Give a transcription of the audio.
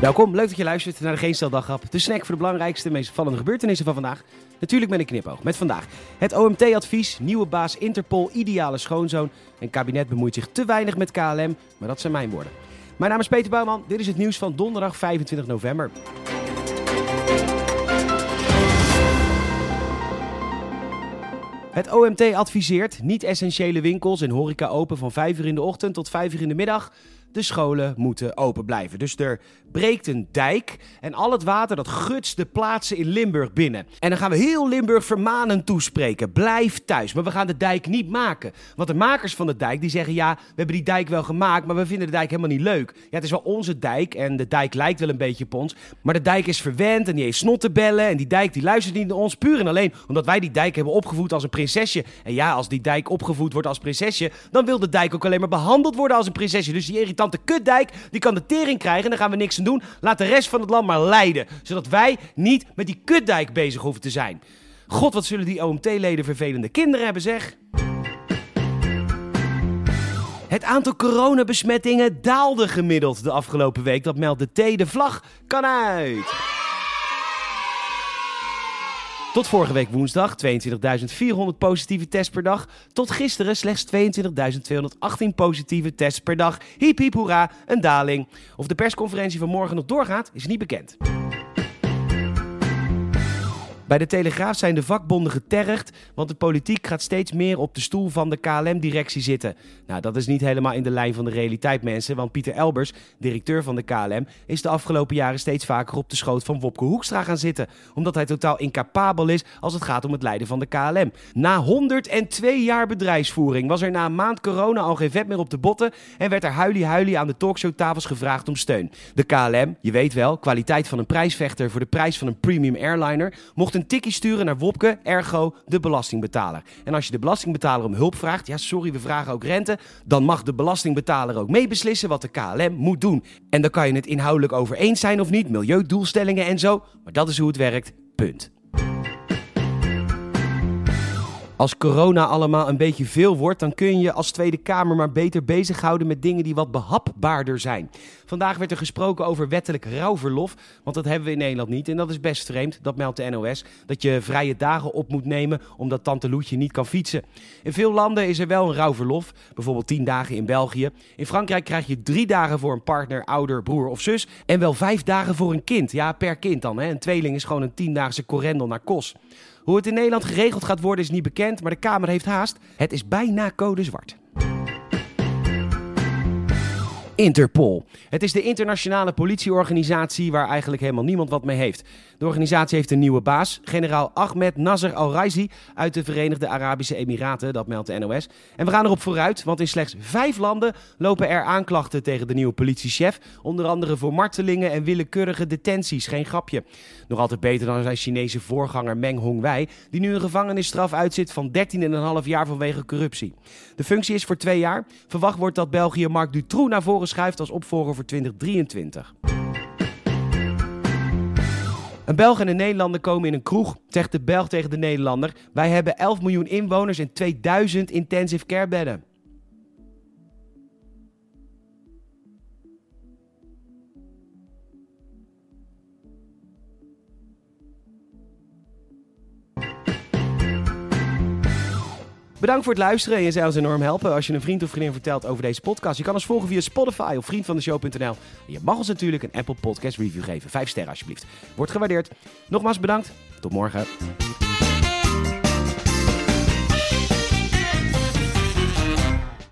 Welkom, leuk dat je luistert naar de Geen Stel. De snack voor de belangrijkste, meest opvallende gebeurtenissen van vandaag. Natuurlijk met een knipoog. Met vandaag het OMT-advies, nieuwe baas Interpol, ideale schoonzoon. En kabinet bemoeit zich te weinig met KLM, maar dat zijn mijn woorden. Mijn naam is Peter Bouwman, dit is het nieuws van donderdag 25 november. Het OMT adviseert niet-essentiële winkels en horeca open van 5 uur in de ochtend tot 5 uur in de middag. De scholen moeten open blijven. Dus er breekt een dijk en al het water dat gutst de plaatsen in Limburg binnen. En dan gaan we heel Limburg vermanend toespreken. Blijf thuis, maar we gaan de dijk niet maken. Want de makers van de dijk die zeggen ja, we hebben die dijk wel gemaakt, maar we vinden de dijk helemaal niet leuk. Ja, het is wel onze dijk en de dijk lijkt wel een beetje op ons. Maar de dijk is verwend en die heeft snottenbellen en die dijk die luistert niet naar ons. Puur en alleen omdat wij die dijk hebben opgevoed als een prinsesje. En ja, als die dijk opgevoed wordt als prinsesje, dan wil de dijk ook alleen maar behandeld worden als een prinsesje. Dus die irritante kutdijk, die kan de tering krijgen en dan gaan we niks aan doen. Laat de rest van het land maar lijden. Zodat wij niet met die kutdijk bezig hoeven te zijn. God, wat zullen die OMT-leden vervelende kinderen hebben, zeg. Het aantal coronabesmettingen daalde gemiddeld de afgelopen week. Dat meldt de T. De vlag kan uit. Tot vorige week woensdag 22.400 positieve tests per dag. Tot gisteren slechts 22.218 positieve tests per dag. Hiep hiep hoera, een daling. Of de persconferentie van morgen nog doorgaat, is niet bekend. Bij de Telegraaf zijn de vakbonden getergd, want de politiek gaat steeds meer op de stoel van de KLM-directie zitten. Nou, dat is niet helemaal in de lijn van de realiteit, mensen, want Pieter Elbers, directeur van de KLM, is de afgelopen jaren steeds vaker op de schoot van Wopke Hoekstra gaan zitten, omdat hij totaal incapabel is als het gaat om het leiden van de KLM. Na 102 jaar bedrijfsvoering was er na een maand corona al geen vet meer op de botten en werd er huilie-huilie aan de talkshowtafels gevraagd om steun. De KLM, je weet wel, kwaliteit van een prijsvechter voor de prijs van een premium airliner, mocht een tikkie sturen naar Wopke, ergo de belastingbetaler. En als je de belastingbetaler om hulp vraagt, ja sorry, we vragen ook rente, dan mag de belastingbetaler ook meebeslissen wat de KLM moet doen. En dan kan je het inhoudelijk over eens zijn of niet, milieudoelstellingen en zo, maar dat is hoe het werkt, punt. Als corona allemaal een beetje veel wordt, dan kun je als Tweede Kamer maar beter bezighouden met dingen die wat behapbaarder zijn. Vandaag werd er gesproken over wettelijk rouwverlof, want dat hebben we in Nederland niet. En dat is best vreemd, dat meldt de NOS, dat je vrije dagen op moet nemen omdat tante Loetje niet kan fietsen. In veel landen is er wel een rouwverlof, bijvoorbeeld 10 dagen in België. In Frankrijk krijg je drie dagen voor een partner, ouder, broer of zus en wel vijf dagen voor een kind. Ja, per kind dan. Hè. Een tweeling is gewoon een tiendaagse correndel naar kos. Hoe het in Nederland geregeld gaat worden is niet bekend, maar de Kamer heeft haast. Het is bijna code zwart. Interpol. Het is de internationale politieorganisatie waar eigenlijk helemaal niemand wat mee heeft. De organisatie heeft een nieuwe baas, generaal Ahmed Nasser al-Raisi uit de Verenigde Arabische Emiraten, dat meldt de NOS. En we gaan erop vooruit, want in slechts vijf landen lopen er aanklachten tegen de nieuwe politiechef. Onder andere voor martelingen en willekeurige detenties, geen grapje. Nog altijd beter dan zijn Chinese voorganger Meng Hongwei, die nu een gevangenisstraf uitzit van 13,5 jaar vanwege corruptie. De functie is voor twee jaar. Verwacht wordt dat België Marc Dutroux naar voren schuift als opvolger voor 2023. Een Belg en een Nederlander komen in een kroeg. Zegt de Belg tegen de Nederlander: Wij hebben 11 miljoen inwoners en 2000 intensive care bedden. Bedankt voor het luisteren en je zou ons enorm helpen als je een vriend of vriendin vertelt over deze podcast. Je kan ons volgen via Spotify of vriendvandeshow.nl. Je mag ons natuurlijk een Apple Podcast review geven. Vijf sterren alsjeblieft. Wordt gewaardeerd. Nogmaals bedankt. Tot morgen.